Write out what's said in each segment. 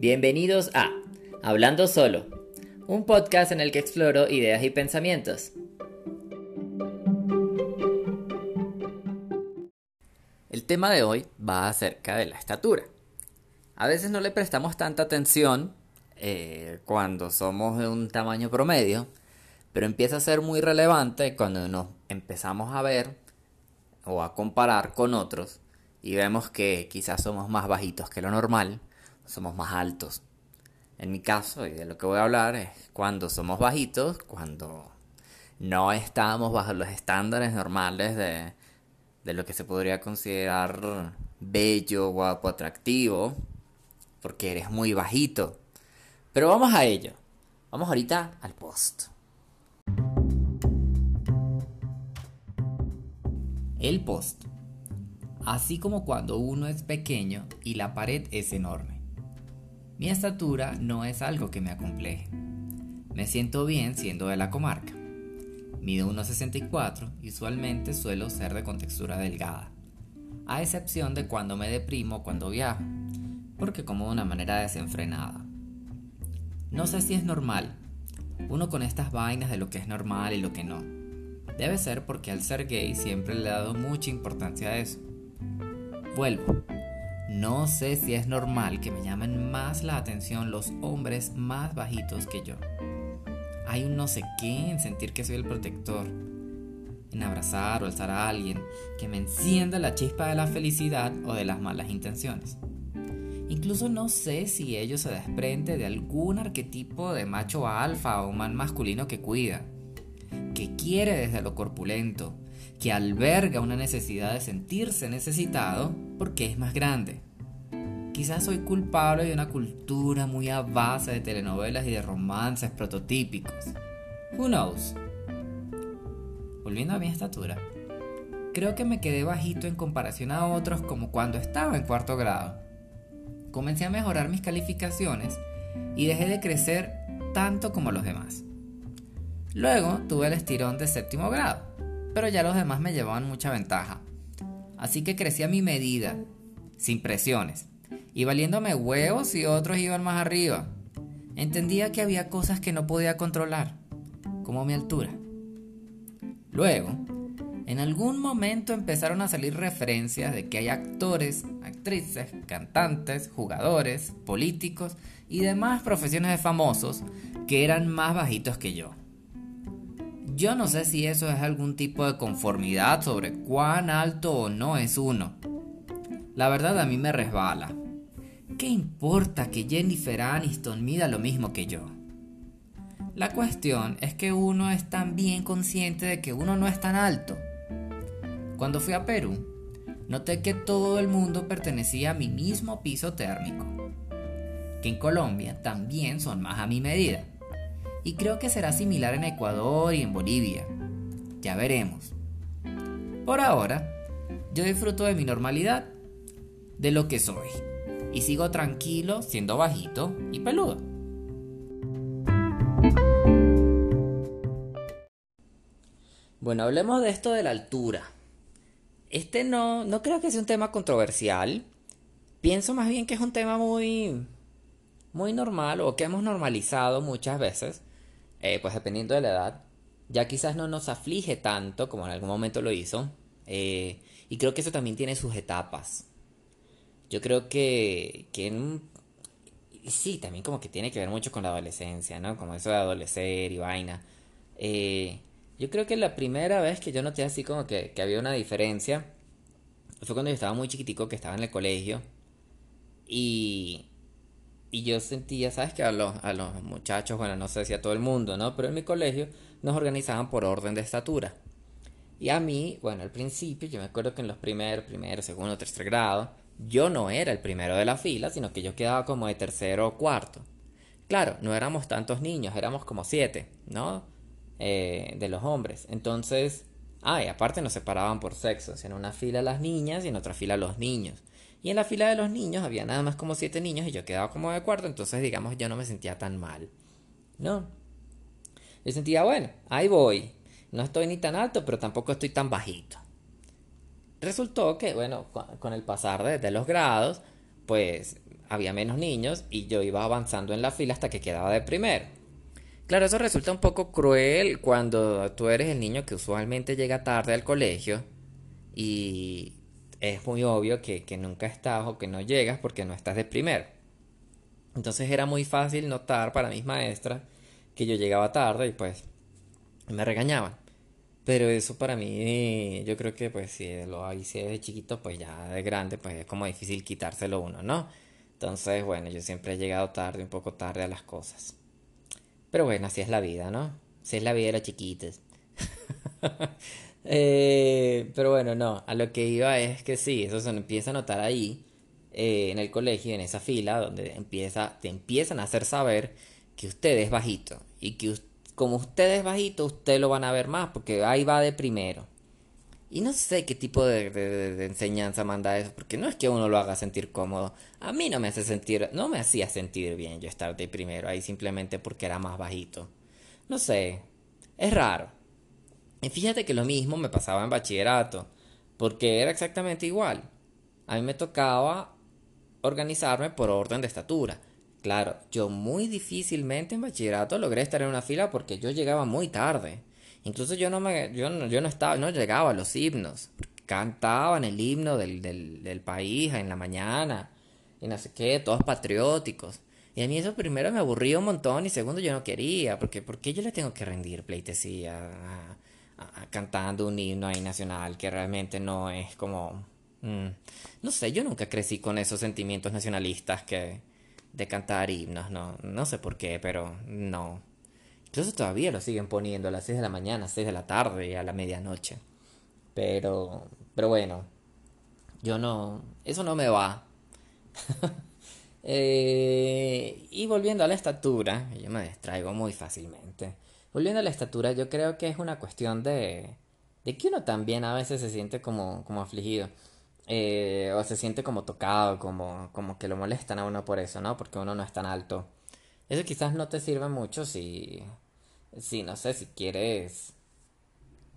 Bienvenidos a Hablando Solo, un podcast en el que exploro ideas y pensamientos. El tema de hoy va acerca de la estatura. A veces no le prestamos tanta atención eh, cuando somos de un tamaño promedio, pero empieza a ser muy relevante cuando nos empezamos a ver o a comparar con otros y vemos que quizás somos más bajitos que lo normal, somos más altos. En mi caso, y de lo que voy a hablar, es cuando somos bajitos, cuando no estamos bajo los estándares normales de, de lo que se podría considerar bello, guapo, atractivo, porque eres muy bajito. Pero vamos a ello. Vamos ahorita al post. El post. Así como cuando uno es pequeño y la pared es enorme. Mi estatura no es algo que me acompleje. Me siento bien siendo de la comarca. Mido 1,64 y usualmente suelo ser de contextura delgada, a excepción de cuando me deprimo cuando viajo, porque como de una manera desenfrenada. No sé si es normal, uno con estas vainas de lo que es normal y lo que no. Debe ser porque al ser gay siempre le he dado mucha importancia a eso. Vuelvo. No sé si es normal que me llamen más la atención los hombres más bajitos que yo. Hay un no sé qué en sentir que soy el protector, en abrazar o alzar a alguien que me encienda la chispa de la felicidad o de las malas intenciones. Incluso no sé si ello se desprende de algún arquetipo de macho alfa o man masculino que cuida que quiere desde lo corpulento, que alberga una necesidad de sentirse necesitado porque es más grande. Quizás soy culpable de una cultura muy a de telenovelas y de romances prototípicos. Who knows? Volviendo a mi estatura, creo que me quedé bajito en comparación a otros como cuando estaba en cuarto grado. Comencé a mejorar mis calificaciones y dejé de crecer tanto como los demás. Luego tuve el estirón de séptimo grado, pero ya los demás me llevaban mucha ventaja. Así que crecí a mi medida, sin presiones, y valiéndome huevos si otros iban más arriba. Entendía que había cosas que no podía controlar, como mi altura. Luego, en algún momento empezaron a salir referencias de que hay actores, actrices, cantantes, jugadores, políticos y demás profesiones de famosos que eran más bajitos que yo. Yo no sé si eso es algún tipo de conformidad sobre cuán alto o no es uno. La verdad a mí me resbala. ¿Qué importa que Jennifer Aniston mida lo mismo que yo? La cuestión es que uno es tan bien consciente de que uno no es tan alto. Cuando fui a Perú, noté que todo el mundo pertenecía a mi mismo piso térmico, que en Colombia también son más a mi medida y creo que será similar en Ecuador y en Bolivia. Ya veremos. Por ahora, yo disfruto de mi normalidad, de lo que soy, y sigo tranquilo siendo bajito y peludo. Bueno, hablemos de esto de la altura. Este no, no creo que sea un tema controversial. Pienso más bien que es un tema muy, muy normal o que hemos normalizado muchas veces eh, pues dependiendo de la edad, ya quizás no nos aflige tanto como en algún momento lo hizo. Eh, y creo que eso también tiene sus etapas. Yo creo que, que en sí, también como que tiene que ver mucho con la adolescencia, ¿no? Como eso de adolecer y vaina. Eh, yo creo que la primera vez que yo noté así como que, que había una diferencia fue cuando yo estaba muy chiquitico, que estaba en el colegio. Y, y yo sentía, ¿sabes? Que a los, a los muchachos, bueno, no sé si a todo el mundo, ¿no? Pero en mi colegio nos organizaban por orden de estatura. Y a mí, bueno, al principio, yo me acuerdo que en los primeros, primero, segundo, tercer grado, yo no era el primero de la fila, sino que yo quedaba como de tercero o cuarto. Claro, no éramos tantos niños, éramos como siete, ¿no? Eh, de los hombres. Entonces, ah, y aparte nos separaban por sexo, en una fila las niñas y en otra fila los niños. Y en la fila de los niños había nada más como siete niños y yo quedaba como de cuarto, entonces digamos yo no me sentía tan mal. No. Yo sentía, bueno, ahí voy. No estoy ni tan alto, pero tampoco estoy tan bajito. Resultó que, bueno, con el pasar de, los grados, pues había menos niños y yo iba avanzando en la fila hasta que quedaba de primero. Claro, eso resulta un poco cruel cuando tú eres el niño que usualmente llega tarde al colegio y es muy obvio que, que nunca estás o que no llegas porque no estás de primero. Entonces era muy fácil notar para mis maestras que yo llegaba tarde y pues me regañaban. Pero eso para mí, yo creo que pues si lo hice de chiquito, pues ya de grande, pues es como difícil quitárselo uno, ¿no? Entonces, bueno, yo siempre he llegado tarde, un poco tarde a las cosas. Pero bueno, así es la vida, ¿no? Así es la vida de las chiquitas. Eh, pero bueno, no, a lo que iba es que sí, eso se empieza a notar ahí, eh, en el colegio, en esa fila, donde empieza, te empiezan a hacer saber que usted es bajito y que como usted es bajito, usted lo van a ver más porque ahí va de primero. Y no sé qué tipo de, enseñanza manda eso, porque no es que uno lo haga sentir cómodo. A mí no me hace sentir, no me hacía sentir bien yo estar de primero ahí simplemente porque era más bajito. No sé, es raro. Y fíjate que lo mismo me pasaba en bachillerato, porque era exactamente igual. A mí me tocaba organizarme por orden de estatura. Claro, yo muy difícilmente en bachillerato logré estar en una fila porque yo llegaba muy tarde. Incluso yo no me, yo no, yo no estaba, no llegaba a los himnos. Cantaban el himno del, del, del país en la mañana. Y no sé qué, todos patrióticos. Y a mí eso primero me aburría un montón y segundo yo no quería, porque ¿por qué yo le tengo que rendir pleitesía cantando un himno ahí nacional que realmente no es como... Mm, no sé, yo nunca crecí con esos sentimientos nacionalistas que de cantar himnos, no, no sé por qué, pero no. Incluso todavía lo siguen poniendo a las 6 de la mañana, a 6 de la tarde y a la medianoche. Pero, pero bueno, yo no, eso no me va. eh, y volviendo a la estatura, yo me distraigo muy fácilmente. Volviendo a la estatura, yo creo que es una cuestión de, de que uno también a veces se siente como, como afligido. Eh, o se siente como tocado, como, como que lo molestan a uno por eso, ¿no? Porque uno no es tan alto. Eso quizás no te sirve mucho si, si no sé, si quieres,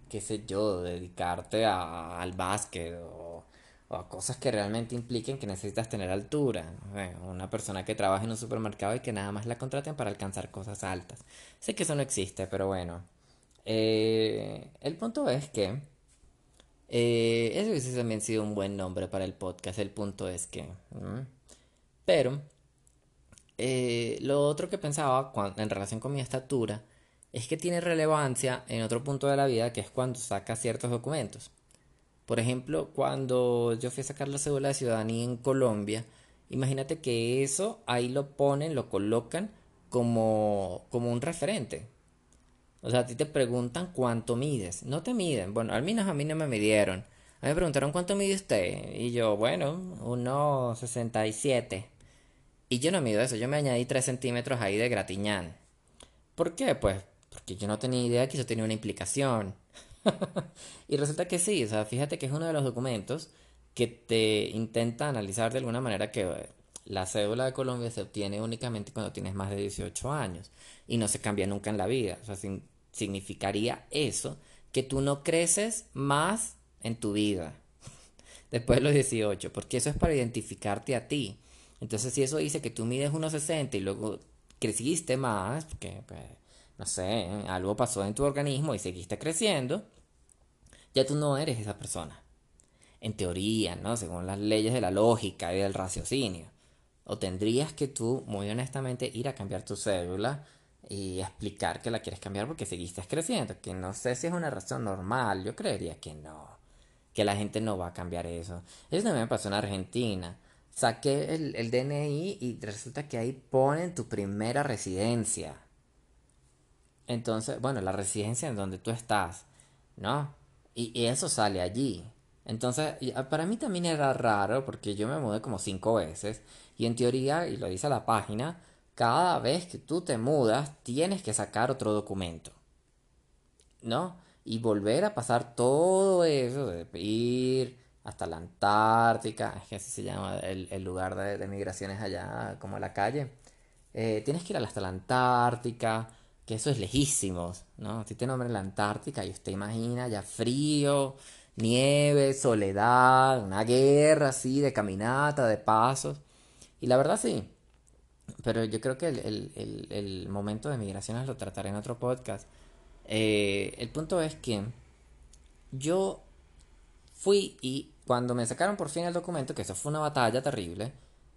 qué sé yo, dedicarte a, al básquet o, o, a cosas que realmente impliquen que necesitas tener altura. una persona que trabaja en un supermercado y que nada más la contraten para alcanzar cosas altas. Sé que eso no existe, pero bueno. Eh, el punto es que eh, eso hubiese también sido un buen nombre para el podcast. El punto es que. Pero. Eh, lo otro que pensaba en relación con mi estatura es que tiene relevancia en otro punto de la vida que es cuando saca ciertos documentos. Por ejemplo, cuando yo fui a sacar la cédula de ciudadanía en Colombia, imagínate que eso ahí lo ponen, lo colocan como, como un referente. O sea, a ti te preguntan cuánto mides. No te miden. Bueno, al menos a mí no me midieron. A mí me preguntaron cuánto mide usted. Y yo, bueno, 1,67. Y yo no mido eso. Yo me añadí 3 centímetros ahí de gratiñán. ¿Por qué? Pues porque yo no tenía idea que eso tenía una implicación. y resulta que sí. O sea, fíjate que es uno de los documentos que te intenta analizar de alguna manera que la cédula de Colombia se obtiene únicamente cuando tienes más de 18 años y no se cambia nunca en la vida. O sea, sin, significaría eso que tú no creces más en tu vida después de los 18, porque eso es para identificarte a ti. Entonces, si eso dice que tú mides 1,60 y luego creciste más, porque, pues, no sé, algo pasó en tu organismo y seguiste creciendo, ya tú no eres esa persona. En teoría, ¿no? Según las leyes de la lógica y del raciocinio. O tendrías que tú, muy honestamente, ir a cambiar tu célula y explicar que la quieres cambiar porque seguiste creciendo, que no sé si es una razón normal, yo creería que no, que la gente no va a cambiar eso. Eso también me pasó en Argentina. Saqué el, el DNI y resulta que ahí ponen tu primera residencia. Entonces, bueno, la residencia en donde tú estás, ¿no? Y, eso sale allí. Entonces, para mí también era raro porque yo me mudé como cinco veces y en teoría, y lo dice la página, cada vez que tú te mudas tienes que sacar otro documento. ¿No? Y volver a pasar todo eso ir hasta la Antártica, es que así se llama el, lugar de, migraciones allá, como la calle. Eh, tienes que ir hasta la Antártica, que eso es lejísimo, ¿no? Si te nombran la Antártica y usted imagina ya frío, nieve, soledad, una guerra así de caminata, de pasos. Y la verdad sí. Pero yo creo que el, momento de migraciones lo trataré en otro podcast. Eh, el punto es que yo fui y cuando me sacaron por fin el documento, que eso fue una batalla terrible,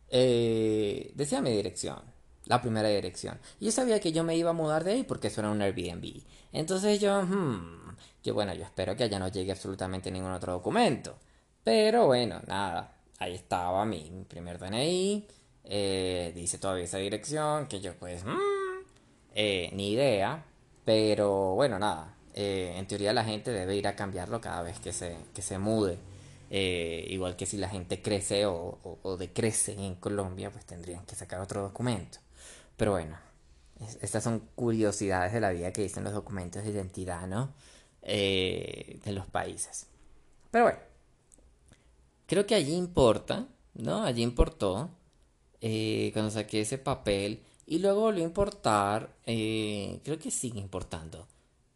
eh, decía mi dirección, la primera dirección. Y yo sabía que yo me iba a mudar de ahí porque eso era un Airbnb. Entonces yo, hmm, yo bueno, yo espero que allá no llegue absolutamente ningún otro documento. Pero bueno, nada, ahí estaba mi, primer DNI, eh, dice todavía esa dirección, que yo pues, hmm, eh, ni idea. Pero bueno, nada, eh, en teoría la gente debe ir a cambiarlo cada vez que se, que se mude. Igual que si la gente crece o, decrece en Colombia, pues tendrían que sacar otro documento. Pero bueno, estas son curiosidades de la vida que dicen los documentos de identidad, ¿no? Eh, de los países. Pero bueno, creo que allí importa, ¿no? Allí importó eh, cuando saqué ese papel y luego volvió a importar, creo que sigue importando,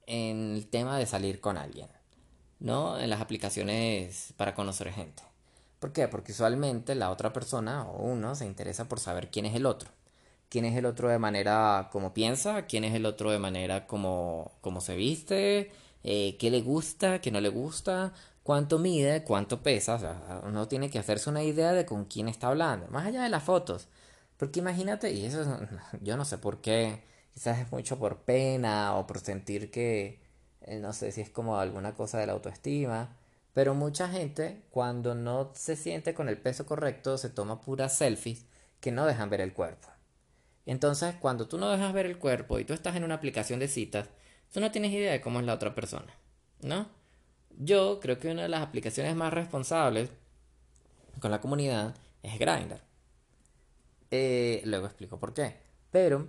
en el tema de salir con alguien. ¿no? En las aplicaciones para conocer gente. ¿Por qué? Porque usualmente la otra persona o uno se interesa por saber quién es el otro. Quién es el otro de manera como piensa, quién es el otro de manera como, como se viste, eh, qué le gusta, qué no le gusta, cuánto mide, cuánto pesa. O sea, uno tiene que hacerse una idea de con quién está hablando, más allá de las fotos. Porque imagínate, y eso yo no sé por qué, quizás es mucho por pena o por sentir que, eh, no sé si es como alguna cosa de la autoestima, pero mucha gente cuando no se siente con el peso correcto se toma puras selfies que no dejan ver el cuerpo. Entonces, cuando tú no dejas ver el cuerpo y tú estás en una aplicación de citas, tú no tienes idea de cómo es la otra persona, ¿no? Yo creo que una de las aplicaciones más responsables con la comunidad es Grindr. Eh, luego explico por qué. Pero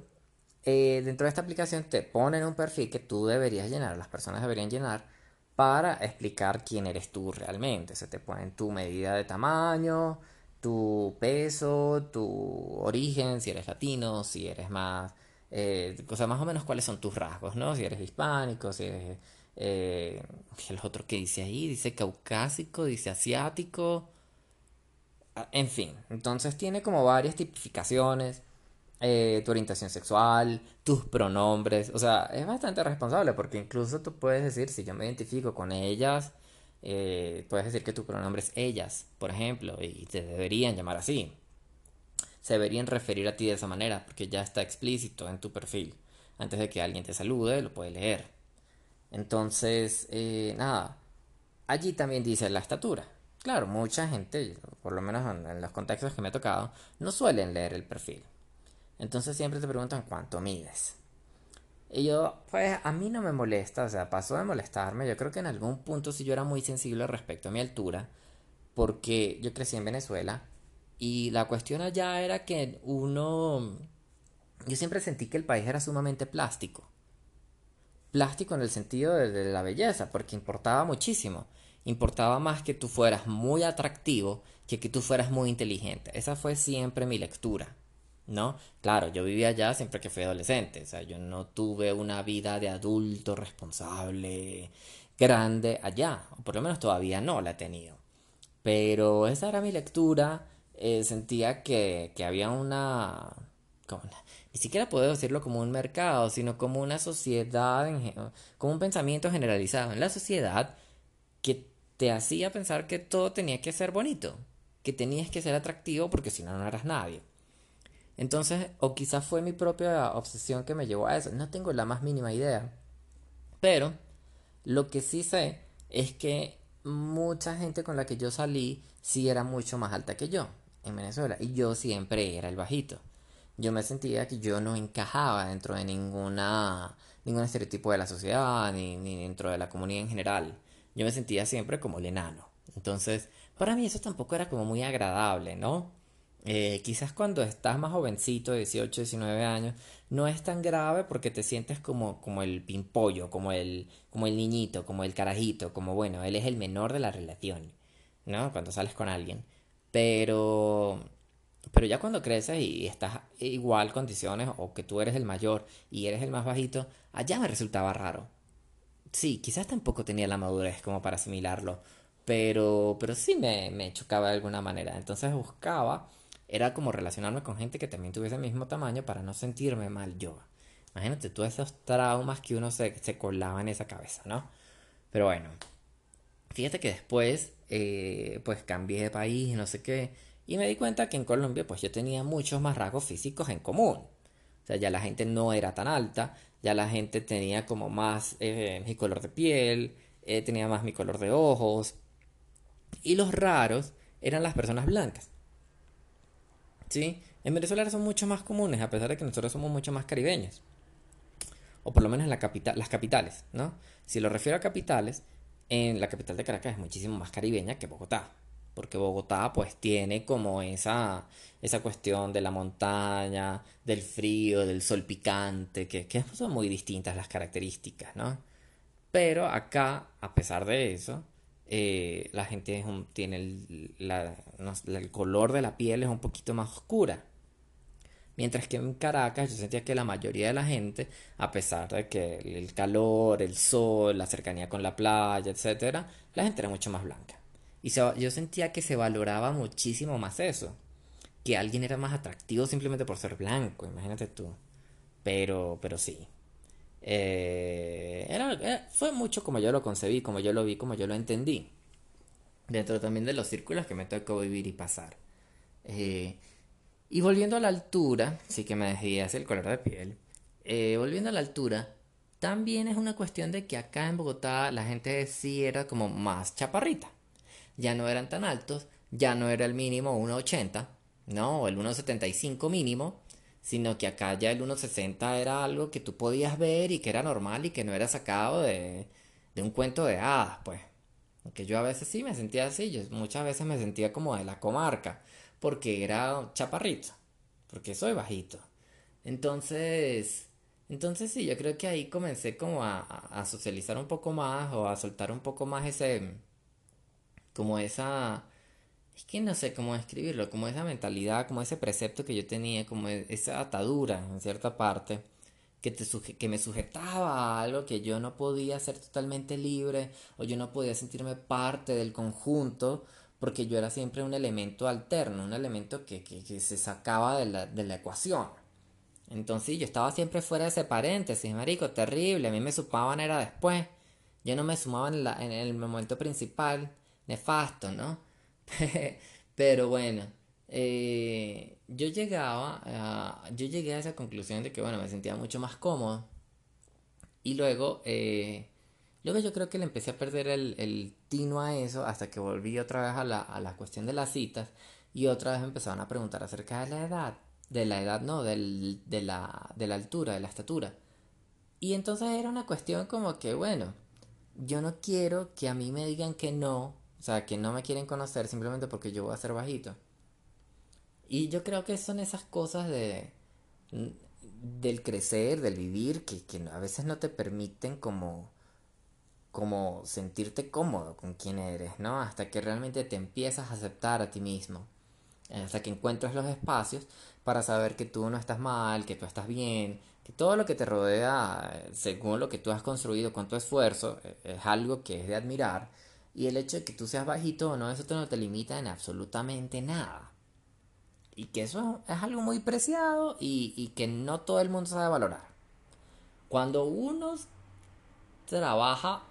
eh, dentro de esta aplicación te ponen un perfil que tú deberías llenar, las personas deberían llenar para explicar quién eres tú realmente. Se te ponen tu medida de tamaño, tu peso, tu origen, si eres latino, si eres más, eh, o sea, más o menos cuáles son tus rasgos, ¿no? Si eres hispánico, si eres, eh, el otro que dice ahí, dice caucásico, dice asiático, ah, en fin, entonces tiene como varias tipificaciones eh, tu orientación sexual, tus pronombres. O sea, es bastante responsable porque incluso tú puedes decir, si yo me identifico con ellas, eh, puedes decir que tu pronombre es ellas, por ejemplo, y te deberían llamar así. Se deberían referir a ti de esa manera porque ya está explícito en tu perfil. Antes de que alguien te salude, lo puede leer. Entonces, eh, nada. Allí también dice la estatura. Claro, mucha gente, por lo menos en los contextos que me ha tocado, no suelen leer el perfil. Entonces siempre te preguntan cuánto mides. Y yo, pues a mí no me molesta, o sea, pasó de molestarme. Yo creo que en algún punto sí yo era muy sensible respecto a mi altura, porque yo crecí en Venezuela y la cuestión allá era que uno... Yo siempre sentí que el país era sumamente plástico. Plástico en el sentido de, la belleza, porque importaba muchísimo. Importaba más que tú fueras muy atractivo que que tú fueras muy inteligente. Esa fue siempre mi lectura. ¿No? Claro, yo vivía allá siempre que fui adolescente, o sea, yo no tuve una vida de adulto responsable, grande allá, o por lo menos todavía no la he tenido. Pero esa era mi lectura, eh, sentía que, había una, ni siquiera puedo decirlo como un mercado, sino como una sociedad, como un pensamiento generalizado en la sociedad que te hacía pensar que todo tenía que ser bonito, que tenías que ser atractivo porque si no, no eras nadie. Entonces, o quizás fue mi propia obsesión que me llevó a eso, no tengo la más mínima idea. Pero lo que sí sé es que mucha gente con la que yo salí sí era mucho más alta que yo en Venezuela y yo siempre era el bajito. Yo me sentía que yo no encajaba dentro de ninguna ningún estereotipo de la sociedad ni, ni dentro de la comunidad en general. Yo me sentía siempre como el enano. Entonces, para mí eso tampoco era como muy agradable, ¿no? Eh, quizás cuando estás más jovencito, 18, 19 años, no es tan grave porque te sientes como, como el pimpollo, como el, como el niñito, como el carajito, como bueno, él es el menor de la relación, ¿no? Cuando sales con alguien. Pero, pero ya cuando creces y estás igual condiciones o que tú eres el mayor y eres el más bajito, allá me resultaba raro. Sí, quizás tampoco tenía la madurez como para asimilarlo, pero, pero sí me, me chocaba de alguna manera. Entonces buscaba era como relacionarme con gente que también tuviese el mismo tamaño para no sentirme mal yo. Imagínate todos esos traumas que uno se, se colaba en esa cabeza, ¿no? Pero bueno, fíjate que después, eh, pues cambié de país no sé qué, y me di cuenta que en Colombia, pues yo tenía muchos más rasgos físicos en común. O sea, ya la gente no era tan alta, ya la gente tenía como más eh, mi color de piel, eh, tenía más mi color de ojos. Y los raros eran las personas blancas. ¿Sí? En Venezuela son mucho más comunes, a pesar de que nosotros somos mucho más caribeños. O por lo menos en la capital, las capitales, ¿no? Si lo refiero a capitales, en la capital de Caracas es muchísimo más caribeña que Bogotá. Porque Bogotá pues tiene como esa, esa cuestión de la montaña, del frío, del sol picante, que, que son muy distintas las características, ¿no? Pero acá, a pesar de eso, eh, la gente tiene el, el color de la piel es un poquito más oscura. Mientras que en Caracas yo sentía que la mayoría de la gente, a pesar de que el calor, el sol, la cercanía con la playa, etc., la gente era mucho más blanca. Y yo sentía que se valoraba muchísimo más eso. Que alguien era más atractivo simplemente por ser blanco, imagínate tú. Pero, pero sí. Eh, era, eh, fue mucho como yo lo concebí, como yo lo vi, como yo lo entendí. Dentro también de los círculos que me tocó vivir y pasar. Eh, y volviendo a la altura, sí que me decías el color de piel. volviendo a la altura, también es una cuestión de que acá en Bogotá la gente sí era como más chaparrita. Ya no eran tan altos, ya no era el mínimo 1,80, no, el 1,75 mínimo, sino que acá ya el 1.60 era algo que tú podías ver y que era normal y que no era sacado de, de un cuento de hadas, pues. Aunque yo a veces sí me sentía así, muchas veces me sentía como de la comarca, porque era chaparrito, porque soy bajito. Entonces, entonces sí, yo creo que ahí comencé como a, a socializar un poco más o a soltar un poco más ese, como esa es que no sé cómo describirlo, como esa mentalidad, como ese precepto que yo tenía, como e-, esa atadura en cierta parte, que, te que me sujetaba a algo que yo no podía ser totalmente libre o yo no podía sentirme parte del conjunto porque yo era siempre un elemento alterno, un elemento que, se sacaba de la, de la ecuación. Entonces yo estaba siempre fuera de ese paréntesis, marico, terrible, a mí me supaban era después, yo no me sumaba en, en el momento principal, nefasto, ¿no? Pero bueno, eh, yo llegaba, yo llegué a esa conclusión de que, bueno, me sentía mucho más cómodo. Y luego, eh, luego yo creo que le empecé a perder el, el, tino a eso hasta que volví otra vez a la, a la cuestión de las citas y otra vez empezaron a preguntar acerca de la edad. De la edad, no, del, de, la, de la altura, de la estatura. Y entonces era una cuestión como que, bueno, yo no quiero que a mí me digan que no o sea, que no me quieren conocer simplemente porque yo voy a ser bajito. Y yo creo que son esas cosas de del crecer, del vivir, que, que a veces no te permiten como como sentirte cómodo con quien eres, ¿no? Hasta que realmente te empiezas a aceptar a ti mismo. Hasta que encuentras los espacios para saber que tú no estás mal, que tú estás bien, que todo lo que te rodea, según lo que tú has construido con tu esfuerzo, e, es algo que es de admirar y el hecho de que tú seas bajito o no, eso no te limita en absolutamente nada. Y que eso es algo muy preciado y, que no todo el mundo sabe valorar. Cuando uno trabaja,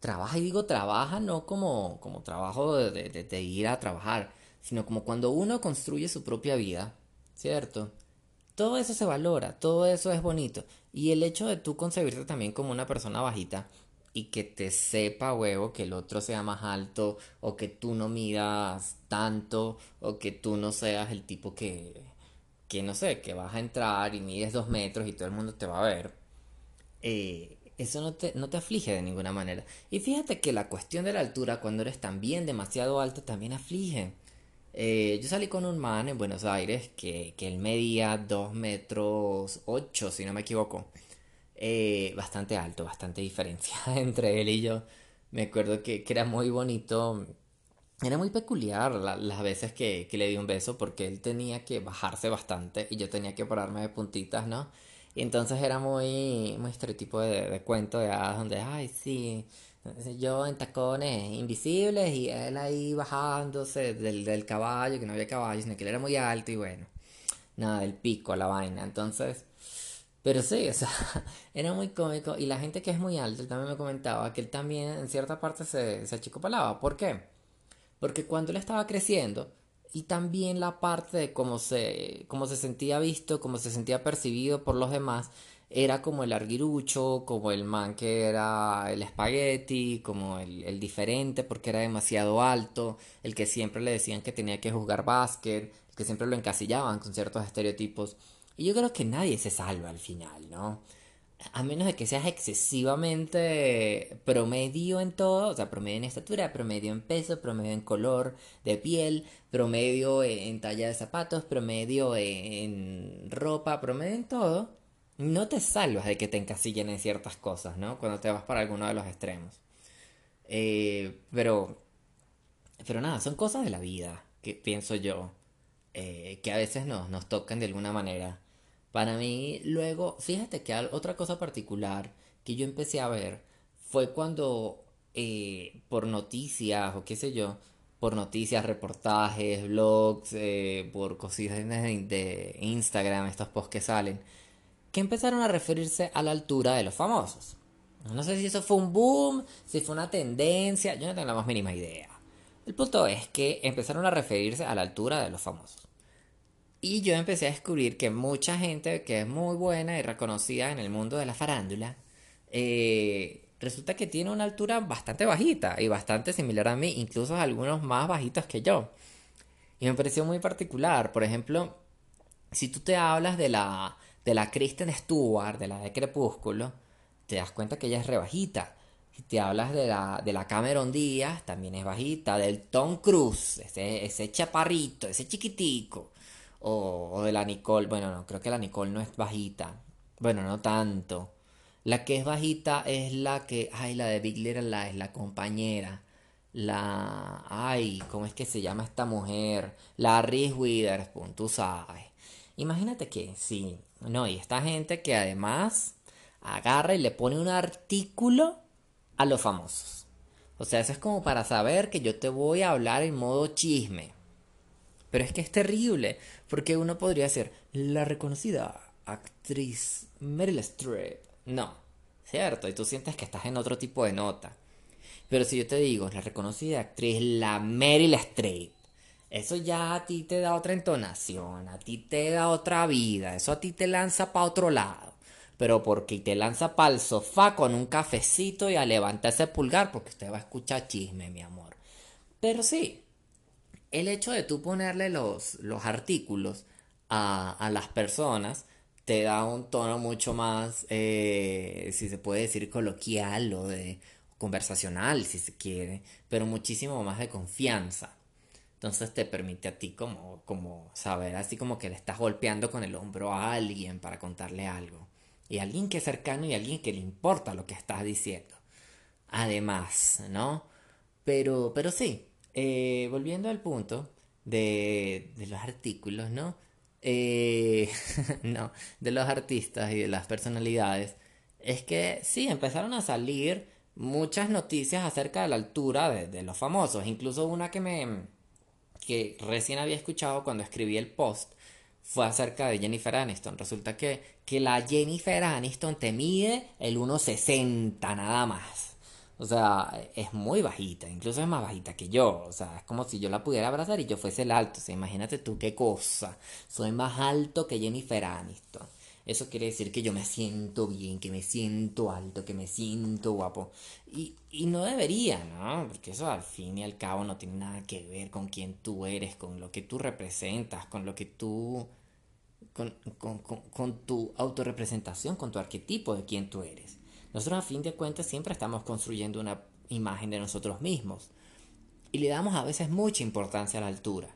trabaja y digo trabaja no como, como trabajo de, de ir a trabajar, sino como cuando uno construye su propia vida, ¿cierto? Todo eso se valora, todo eso es bonito. Y el hecho de tú concebirte también como una persona bajita y que te sepa huevo que el otro sea más alto o que tú no midas tanto o que tú no seas el tipo que, que no sé, que vas a entrar y mides dos metros y todo el mundo te va a ver. Eh, eso no te, no te aflige de ninguna manera. Y fíjate que la cuestión de la altura, cuando eres también demasiado alto, también aflige. Eh, yo salí con un man en Buenos Aires que, que él medía dos metros ocho, si no me equivoco. Eh, bastante alto, bastante diferencia entre él y yo. Me acuerdo que, era muy bonito, era muy peculiar las veces que, le di un beso porque él tenía que bajarse bastante y yo tenía que pararme de puntitas, ¿no? Y entonces era muy, muy estereotipo de, de cuento de hadas donde, ay, sí, yo en tacones invisibles y él ahí bajándose del, del caballo, que no había caballo, sino que él era muy alto y bueno, nada, del pico, la vaina. Entonces, pero sí, o sea, era muy cómico y la gente que es muy alta también me comentaba que él también en cierta parte se, se achicopalaba. ¿Por qué? Porque cuando él estaba creciendo, y también la parte de cómo se, cómo se sentía visto, cómo se sentía percibido por los demás, era como el arguirucho, como el man que era el espagueti, como el, el, diferente porque era demasiado alto, el que siempre le decían que tenía que jugar básquet, el que siempre lo encasillaban con ciertos estereotipos. Y yo creo que nadie se salva al final, ¿no? a menos de que seas excesivamente promedio en todo, o sea, promedio en estatura, promedio en peso, promedio en color de piel, promedio en talla de zapatos, promedio en ropa, promedio en todo, no te salvas de que te encasillen en ciertas cosas, ¿no? Cuando te vas para alguno de los extremos. Eh, pero, pero nada, son cosas de la vida, que pienso yo, eh, que a veces nos, nos tocan de alguna manera. Para mí, luego, fíjate que otra cosa particular que yo empecé a ver fue cuando eh, por noticias o qué sé yo, por noticias, reportajes, blogs, eh, por cositas de, Instagram, estos posts que salen, que empezaron a referirse a la altura de los famosos. No sé si eso fue un boom, si fue una tendencia, yo no tengo la más mínima idea. El punto es que empezaron a referirse a la altura de los famosos. Y yo empecé a descubrir que mucha gente que es muy buena y reconocida en el mundo de la farándula, eh, resulta que tiene una altura bastante bajita y bastante similar a mí, incluso algunos más bajitos que yo. Y me pareció muy particular. Por ejemplo, si tú te hablas de la, de la Kristen Stewart, de la de Crepúsculo, te das cuenta que ella es rebajita. Si te hablas de la, de la Cameron Díaz, también es bajita. Del Tom Cruise, ese, ese chaparrito, ese chiquitico. O, de la Nicole. Bueno, no, creo que la Nicole no es bajita. Bueno, no tanto. La que es bajita es la que. Ay, la de Big Little Lies, la compañera. La. Ay, ¿cómo es que se llama esta mujer? La Reese Witherspoon, tú sabes. Imagínate que, sí. No, y esta gente que además agarra y le pone un artículo a los famosos. O sea, eso es como para saber que yo te voy a hablar en modo chisme. Pero es que es terrible, porque uno podría ser la reconocida actriz Meryl Streep. No, ¿cierto? Y tú sientes que estás en otro tipo de nota. Pero si yo te digo, la reconocida actriz, la Meryl Streep, eso ya a ti te da otra entonación, a ti te da otra vida, eso a ti te lanza para otro lado. Pero porque te lanza para el sofá con un cafecito y a levantarse pulgar, porque usted va a escuchar chisme, mi amor. Pero sí, el hecho de tú ponerle los, los artículos a, a, las personas te da un tono mucho más, eh, si se puede decir, coloquial o de conversacional, si se quiere, pero muchísimo más de confianza. Entonces te permite a ti como, como saber así como que le estás golpeando con el hombro a alguien para contarle algo. Y alguien que es cercano y alguien que le importa lo que estás diciendo. Además, ¿no? Pero, pero sí, eh, volviendo al punto de, los artículos, ¿no? Eh, no, de los artistas y de las personalidades, es que sí, empezaron a salir muchas noticias acerca de la altura de, de, los famosos, incluso una que me que recién había escuchado cuando escribí el post fue acerca de Jennifer Aniston. Resulta que, que la Jennifer Aniston te mide el 1,60 nada más. O sea, es muy bajita, incluso es más bajita que yo. O sea, es como si yo la pudiera abrazar y yo fuese el alto. O sea, imagínate tú qué cosa. Soy más alto que Jennifer Aniston. Eso quiere decir que yo me siento bien, que me siento alto, que me siento guapo. Y, y no debería, ¿no? Porque eso al fin y al cabo no tiene nada que ver con quién tú eres, con lo que tú representas, con lo que tú... con, con, con, con tu autorrepresentación, con tu arquetipo de quién tú eres. Nosotros a fin de cuentas siempre estamos construyendo una imagen de nosotros mismos y le damos a veces mucha importancia a la altura.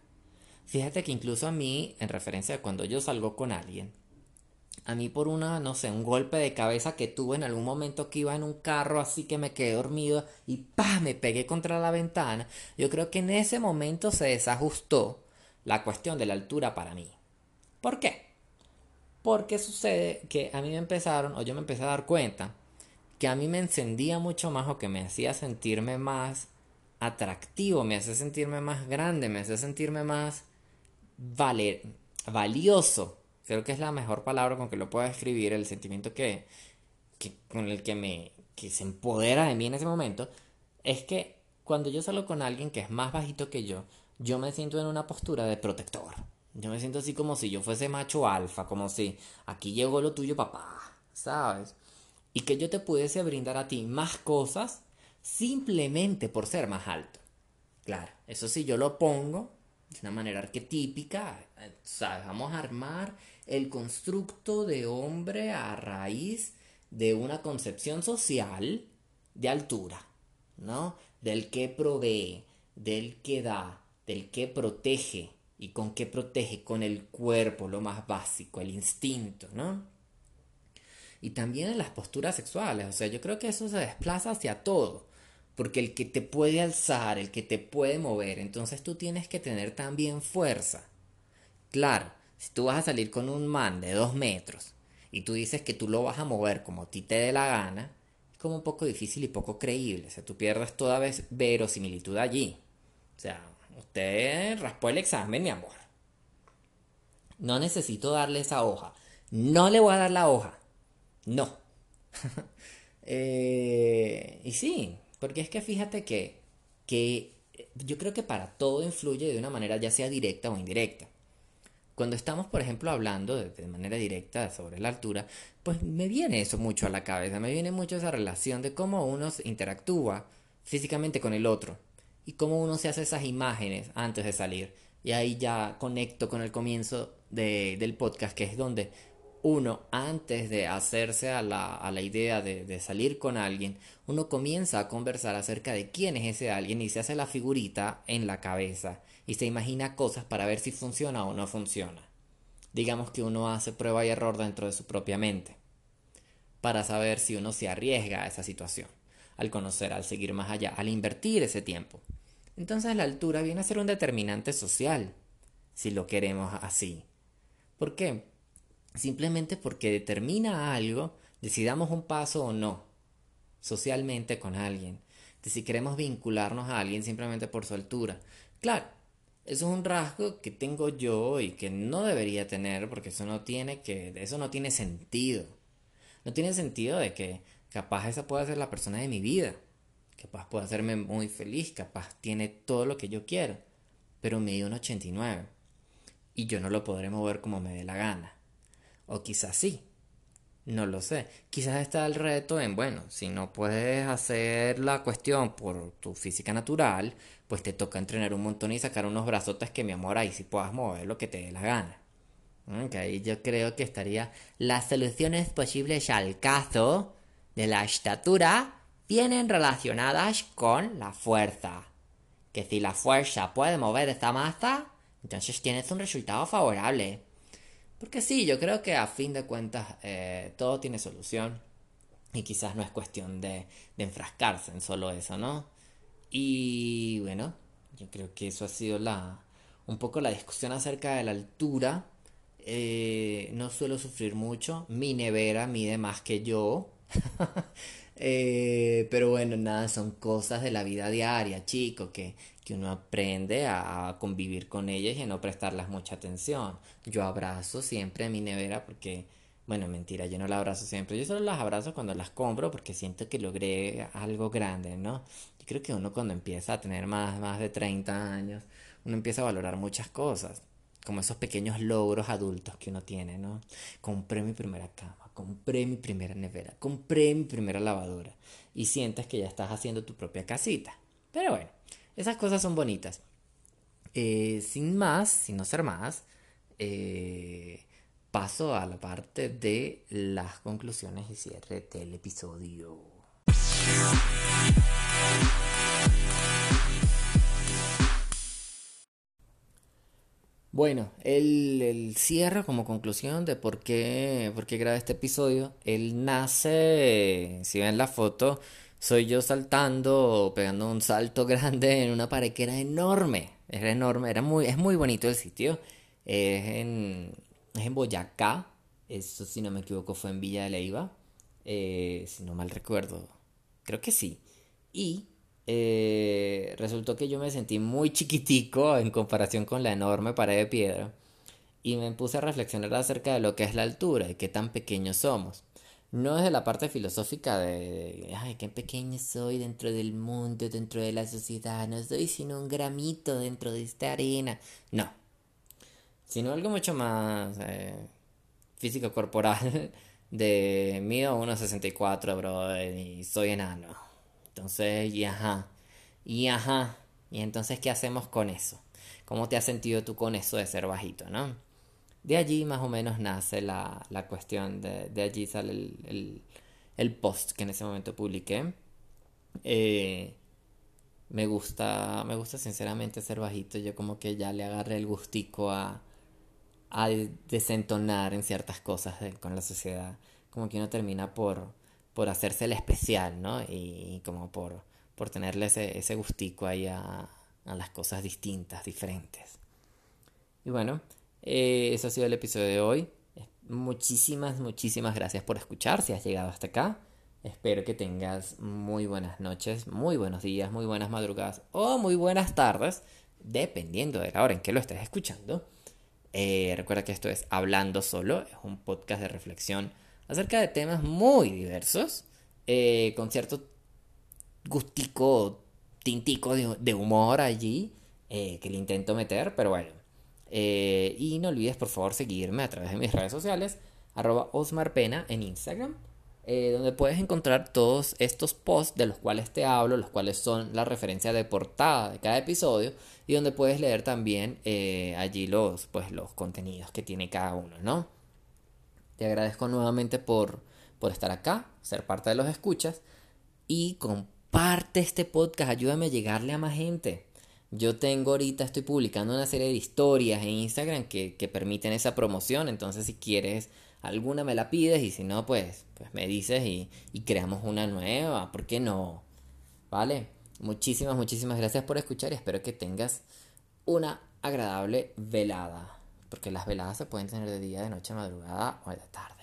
Fíjate que incluso a mí, en referencia a cuando yo salgo con alguien, a mí por una, no sé, un golpe de cabeza que tuve en algún momento que iba en un carro así que me quedé dormido y ¡pah! me pegué contra la ventana, yo creo que en ese momento se desajustó la cuestión de la altura para mí. ¿Por qué? Porque sucede que a mí me empezaron, o yo me empecé a dar cuenta, que a mí me encendía mucho más o que me hacía sentirme más atractivo, me hacía sentirme más grande, me hacía sentirme más valer, valioso. Creo que es la mejor palabra con que lo puedo escribir, el sentimiento que, que con el que me que se empodera de mí en ese momento, es que cuando yo salgo con alguien que es más bajito que yo, yo me siento en una postura de protector. Yo me siento así como si yo fuese macho alfa, como si aquí llegó lo tuyo, papá, ¿sabes? Y que yo te pudiese brindar a ti más cosas simplemente por ser más alto. Claro, eso sí yo lo pongo de una manera arquetípica, ¿sabes? Vamos a armar el constructo de hombre a raíz de una concepción social de altura, ¿no? Del que provee, del que da, del que protege. ¿Y con qué protege? Con el cuerpo, lo más básico, el instinto, ¿no? Y también en las posturas sexuales, o sea, yo creo que eso se desplaza hacia todo. Porque el que te puede alzar, el que te puede mover, entonces tú tienes que tener también fuerza. Claro, si tú vas a salir con un man de dos metros y tú dices que tú lo vas a mover como a ti te dé la gana, es como un poco difícil y poco creíble. O sea, tú pierdes toda vez verosimilitud allí. O sea, usted raspó el examen, mi amor. No necesito darle esa hoja. No le voy a dar la hoja. No. Eh, y sí, porque es que fíjate que, que yo creo que para todo influye de una manera ya sea directa o indirecta. Cuando estamos, por ejemplo, hablando de, manera directa sobre la altura, pues me viene eso mucho a la cabeza, me viene mucho esa relación de cómo uno interactúa físicamente con el otro y cómo uno se hace esas imágenes antes de salir. Y ahí ya conecto con el comienzo del podcast, que es donde uno, antes de hacerse a la, idea de, de, salir con alguien, uno comienza a conversar acerca de quién es ese alguien y se hace la figurita en la cabeza y se imagina cosas para ver si funciona o no funciona. Digamos que uno hace prueba y error dentro de su propia mente para saber si uno se arriesga a esa situación, al conocer, al seguir más allá, al invertir ese tiempo. Entonces la altura viene a ser un determinante social, si lo queremos así. ¿Por qué? Simplemente porque determina algo, decidamos un paso o no, socialmente con alguien, de si queremos vincularnos a alguien simplemente por su altura. Claro, eso es un rasgo que tengo yo y que no debería tener porque eso no tiene que eso no tiene sentido. No tiene sentido de que capaz esa pueda ser la persona de mi vida. Capaz puede hacerme muy feliz, capaz tiene todo lo que yo quiero, pero me dio un 89 y yo no lo podré mover como me dé la gana. O quizás sí, no lo sé. Quizás está el reto en, bueno, si no puedes hacer la cuestión por tu física natural, pues te toca entrenar un montón y sacar unos brazotes que mi amor ahí si puedas mover lo que te dé la gana. Mm, que ahí yo creo que estaría las soluciones posibles al caso de la estatura vienen relacionadas con la fuerza. Que si la fuerza puede mover esta masa, entonces tienes un resultado favorable. Porque sí, yo creo que a fin de cuentas eh, todo tiene solución. Y quizás no es cuestión de, enfrascarse en solo eso, ¿no? Y bueno, yo creo que eso ha sido la, un poco la discusión acerca de la altura. Eh, no suelo sufrir mucho. Mi nevera mide más que yo. Eh, pero bueno, nada, son cosas de la vida diaria, chico, que, que uno aprende a, convivir con ellas y a no prestarlas mucha atención. Yo abrazo siempre a mi nevera porque, bueno, mentira, yo no la abrazo siempre. Yo solo las abrazo cuando las compro porque siento que logré algo grande, ¿no? Yo creo que uno cuando empieza a tener más, más de 30 años, uno empieza a valorar muchas cosas como esos pequeños logros adultos que uno tiene, ¿no? Compré mi primera cama, compré mi primera nevera, compré mi primera lavadora y sientes que ya estás haciendo tu propia casita. Pero bueno, esas cosas son bonitas. Eh, sin más, sin no ser más, eh, paso a la parte de las conclusiones y cierre del episodio. Bueno, el, cierre como conclusión de por qué, por qué grabé este episodio, él nace, si ven la foto, soy yo saltando, pegando un salto grande en una pared que era enorme, era enorme, era muy, es muy bonito el sitio, es en, es en Boyacá, eso si no me equivoco fue en Villa de Leiva, eh, si no mal recuerdo, creo que sí. Y eh, resultó que yo me sentí muy chiquitico en comparación con la enorme pared de piedra y me puse a reflexionar acerca de lo que es la altura y qué tan pequeños somos. No desde la parte filosófica de, ay, qué pequeño soy dentro del mundo, dentro de la sociedad, no soy sino un gramito dentro de esta arena. No, sino algo mucho más eh, físico corporal de mido 1.64, bro, y soy enano. Entonces, y ajá, y ajá, y entonces, ¿qué hacemos con eso? ¿Cómo te has sentido tú con eso de ser bajito, no? De allí más o menos nace la, la cuestión, de, de, allí sale el, el, el, post que en ese momento publiqué. Eh, me gusta, me gusta sinceramente ser bajito, yo como que ya le agarré el gustico a, a desentonar en ciertas cosas con la sociedad. Como que uno termina por, por hacerse el especial, ¿no? Y, como por, por tenerle ese, ese gustico ahí a, las cosas distintas, diferentes. Y bueno, eh, eso ha sido el episodio de hoy. Muchísimas, muchísimas gracias por escuchar si has llegado hasta acá. Espero que tengas muy buenas noches, muy buenos días, muy buenas madrugadas o muy buenas tardes, dependiendo de la hora en que lo estés escuchando. Eh, recuerda que esto es Hablando Solo, es un podcast de reflexión acerca de temas muy diversos, eh, con cierto gustico, tintico de, humor allí, eh, que le intento meter, pero bueno. y no olvides por favor seguirme a través de mis redes sociales, arroba Osmar Pena en Instagram eh, donde puedes encontrar todos estos posts de los cuales te hablo, los cuales son la referencia de portada de cada episodio y donde puedes leer también eh, allí los, pues, los contenidos que tiene cada uno, ¿no? Te agradezco nuevamente por, por estar acá, ser parte de los escuchas y comparte este podcast, ayúdame a llegarle a más gente. Yo tengo ahorita, estoy publicando una serie de historias en Instagram que, que permiten esa promoción, entonces si quieres alguna me la pides y si no, pues, pues me dices y, y creamos una nueva. ¿Por qué no? ¿Vale? Muchísimas, muchísimas gracias por escuchar y espero que tengas una agradable velada. Porque las veladas se pueden tener de día, de noche, madrugada o de tarde.